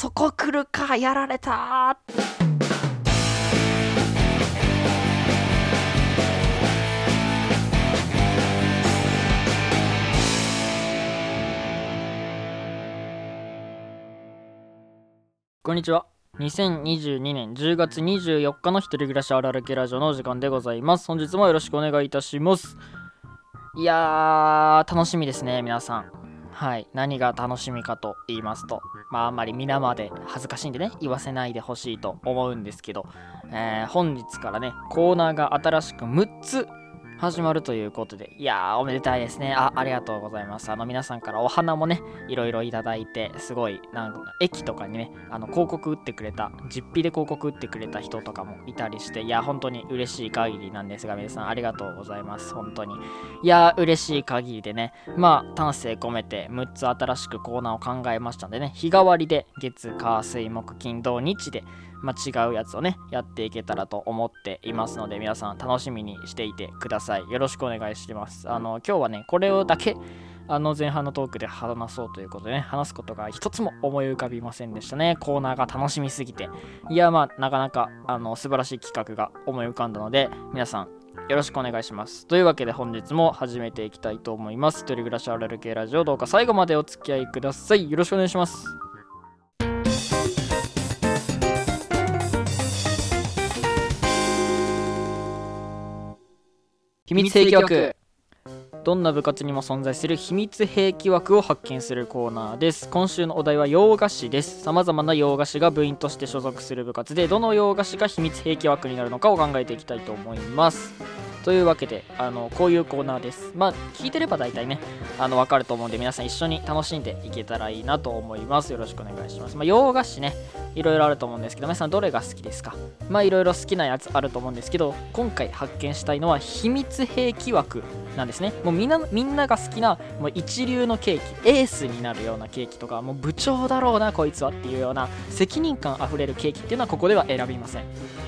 そこ来るかやられた。こんにちは。2022年10月24日の一人暮らしあるある系ラジオのお時間でございます。本日もよろしくお願いいたします。いやー楽しみですね皆さん。はい何が楽しみかと言いますとまああんまり皆まで恥ずかしいんでね言わせないでほしいと思うんですけど、えー、本日からねコーナーが新しく6つ始まるということで、いやー、おめでたいですね。あ、ありがとうございます。あの、皆さんからお花もね、いろいろいただいて、すごい、なんか、駅とかにね、あの、広告打ってくれた、実費で広告打ってくれた人とかもいたりして、いや、本当に嬉しい限りなんですが、皆さんありがとうございます。本当に。いやー、嬉しい限りでね、まあ、丹精込めて6つ新しくコーナーを考えましたんでね、日替わりで、月、火、水、木、金、土、日で、まあ、違うやつをねやっていけたらと思っていますので皆さん楽しみにしていてくださいよろしくお願いしますあの今日はねこれをだけあの前半のトークで話そうということでね話すことが一つも思い浮かびませんでしたねコーナーが楽しみすぎていやまあなかなかあの素晴らしい企画が思い浮かんだので皆さんよろしくお願いします。というわけで本日も始めていきたいと思います。一人暮らしあるある系ラジオどうか最後までお付き合いください。よろしくお願いします。秘密兵器枠。どんな部活にも存在する秘密兵器枠を発見するコーナーです。今週のお題は洋菓子です。様々な洋菓子が部員として所属する部活でどの洋菓子が秘密兵器枠になるのかを考えていきたいと思います。というわけであのこういうコーナーです。まあ聞いてれば大体ねあの分かると思うんで皆さん一緒に楽しんでいけたらいいなと思います。よろしくお願いします。まあ洋菓子ねいろいろあると思うんですけど皆さんどれが好きですか？まあいろいろ好きなやつあると思うんですけど今回発見したいのは秘密兵器枠なんですね。もうみんなみんなが好きなもう一流のケーキエースになるようなケーキとかもう部長だろうなこいつはっていうような責任感あふれるケーキっていうのはここでは選びません。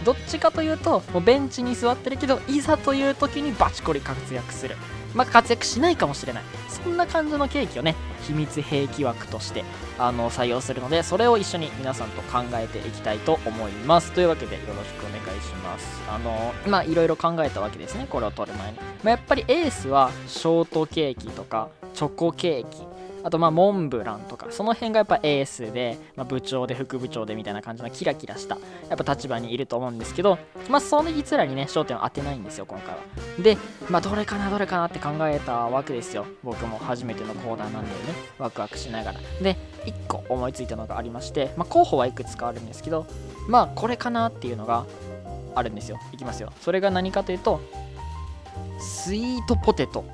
どっちかというともうベンチに座ってるけどいざというう時にバチコリ活躍する。まあ、活躍しないかもしれない。そんな感じのケーキをね秘密兵器枠としてあの採用するのでそれを一緒に皆さんと考えていきたいと思います。というわけでよろしくお願いします。あのまあいろいろ考えたわけですねこれを取る前に、まあ、やっぱりエースはショートケーキとかチョコケーキ。あとまあモンブランとかその辺がやっぱエースで、まあ、部長で副部長でみたいな感じのキラキラしたやっぱ立場にいると思うんですけどまあそのいつらにね焦点を当てないんですよ今回は。でまあどれかなどれかなって考えたわけですよ。僕も初めてのコーナーなんでねワクワクしながら。で1個思いついたのがありましてまあ候補はいくつかあるんですけどまあこれかなっていうのがあるんですよ。いきますよ。それが何かというとスイートポテト。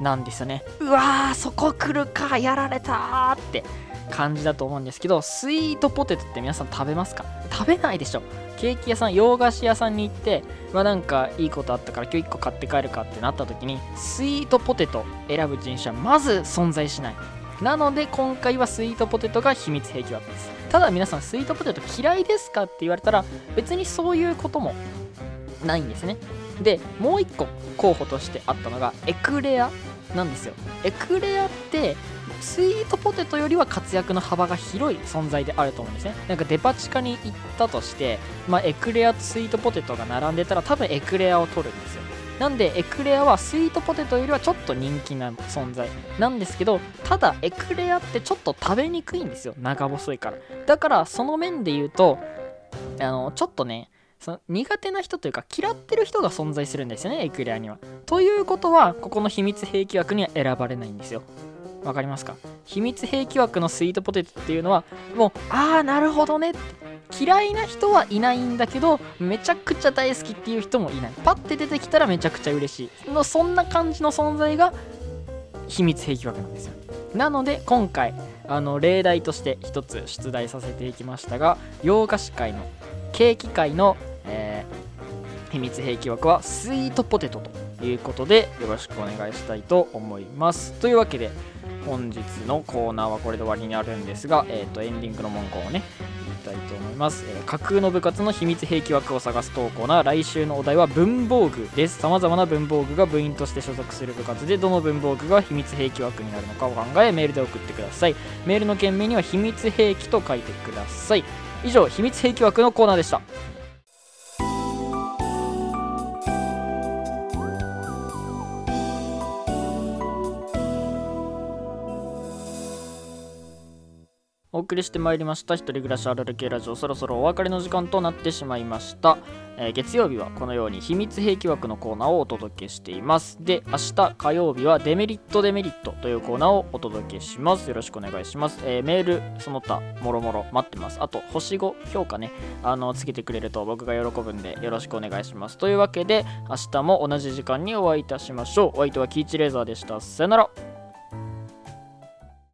なんですよね。うわーそこ来るかやられたって感じだと思うんですけどスイートポテトって皆さん食べますか？食べないでしょ。ケーキ屋さん洋菓子屋さんに行ってまあなんかいいことあったから今日1個買って帰るかってなった時にスイートポテト選ぶ人種はまず存在しない。なので今回はスイートポテトが秘密兵器枠です。ただ皆さんスイートポテト嫌いですかって言われたら別にそういうこともないんですね。でもう1個候補としてあったのがエクレアなんですよ。エクレアってスイートポテトよりは活躍の幅が広い存在であると思うんですね。なんかデパ地下に行ったとして、まあ、エクレアとスイートポテトが並んでたら多分エクレアを取るんですよ。なんでエクレアはスイートポテトよりはちょっと人気な存在なんですけどただエクレアってちょっと食べにくいんですよ。長細いから。だからその面で言うとあのちょっとねその苦手な人というか嫌ってる人が存在するんですよねエクレアには。ということはここの秘密兵器枠には選ばれないんですよ。わかりますか？秘密兵器枠のスイートポテトっていうのはもうああなるほどね嫌いな人はいないんだけどめちゃくちゃ大好きっていう人もいない。パッて出てきたらめちゃくちゃ嬉しい。のそんな感じの存在が秘密兵器枠なんですよ。なので今回あの例題として一つ出題させていきましたが洋菓子界のケーキ界の、秘密兵器枠はスイートポテトということでよろしくお願いしたいと思います。というわけで本日のコーナーはこれで終わりになるんですが、えーと、エンディングの文言をねみたいと思います、えー架空の部活の秘密兵器枠を探す投稿な来週のお題は文房具です。さまざまな文房具が部員として所属する部活でどの文房具が秘密兵器枠になるのかを考えメールで送ってください。メールの件名には秘密兵器と書いてください。以上秘密兵器枠のコーナーでした。お送りしてまいりました一人暮らしあるある系ラジオ。そろそろお別れの時間となってしまいました、えー月曜日はこのように秘密兵器枠のコーナーをお届けしています。で明日火曜日はデメリットデメリットというコーナーをお届けします。よろしくお願いします、えーメールその他もろもろ待ってます。あと星5評価ねあのつけてくれると僕が喜ぶんでよろしくお願いします。というわけで明日も同じ時間にお会いいたしましょう。お相手はキーチレーザーでした。さよなら。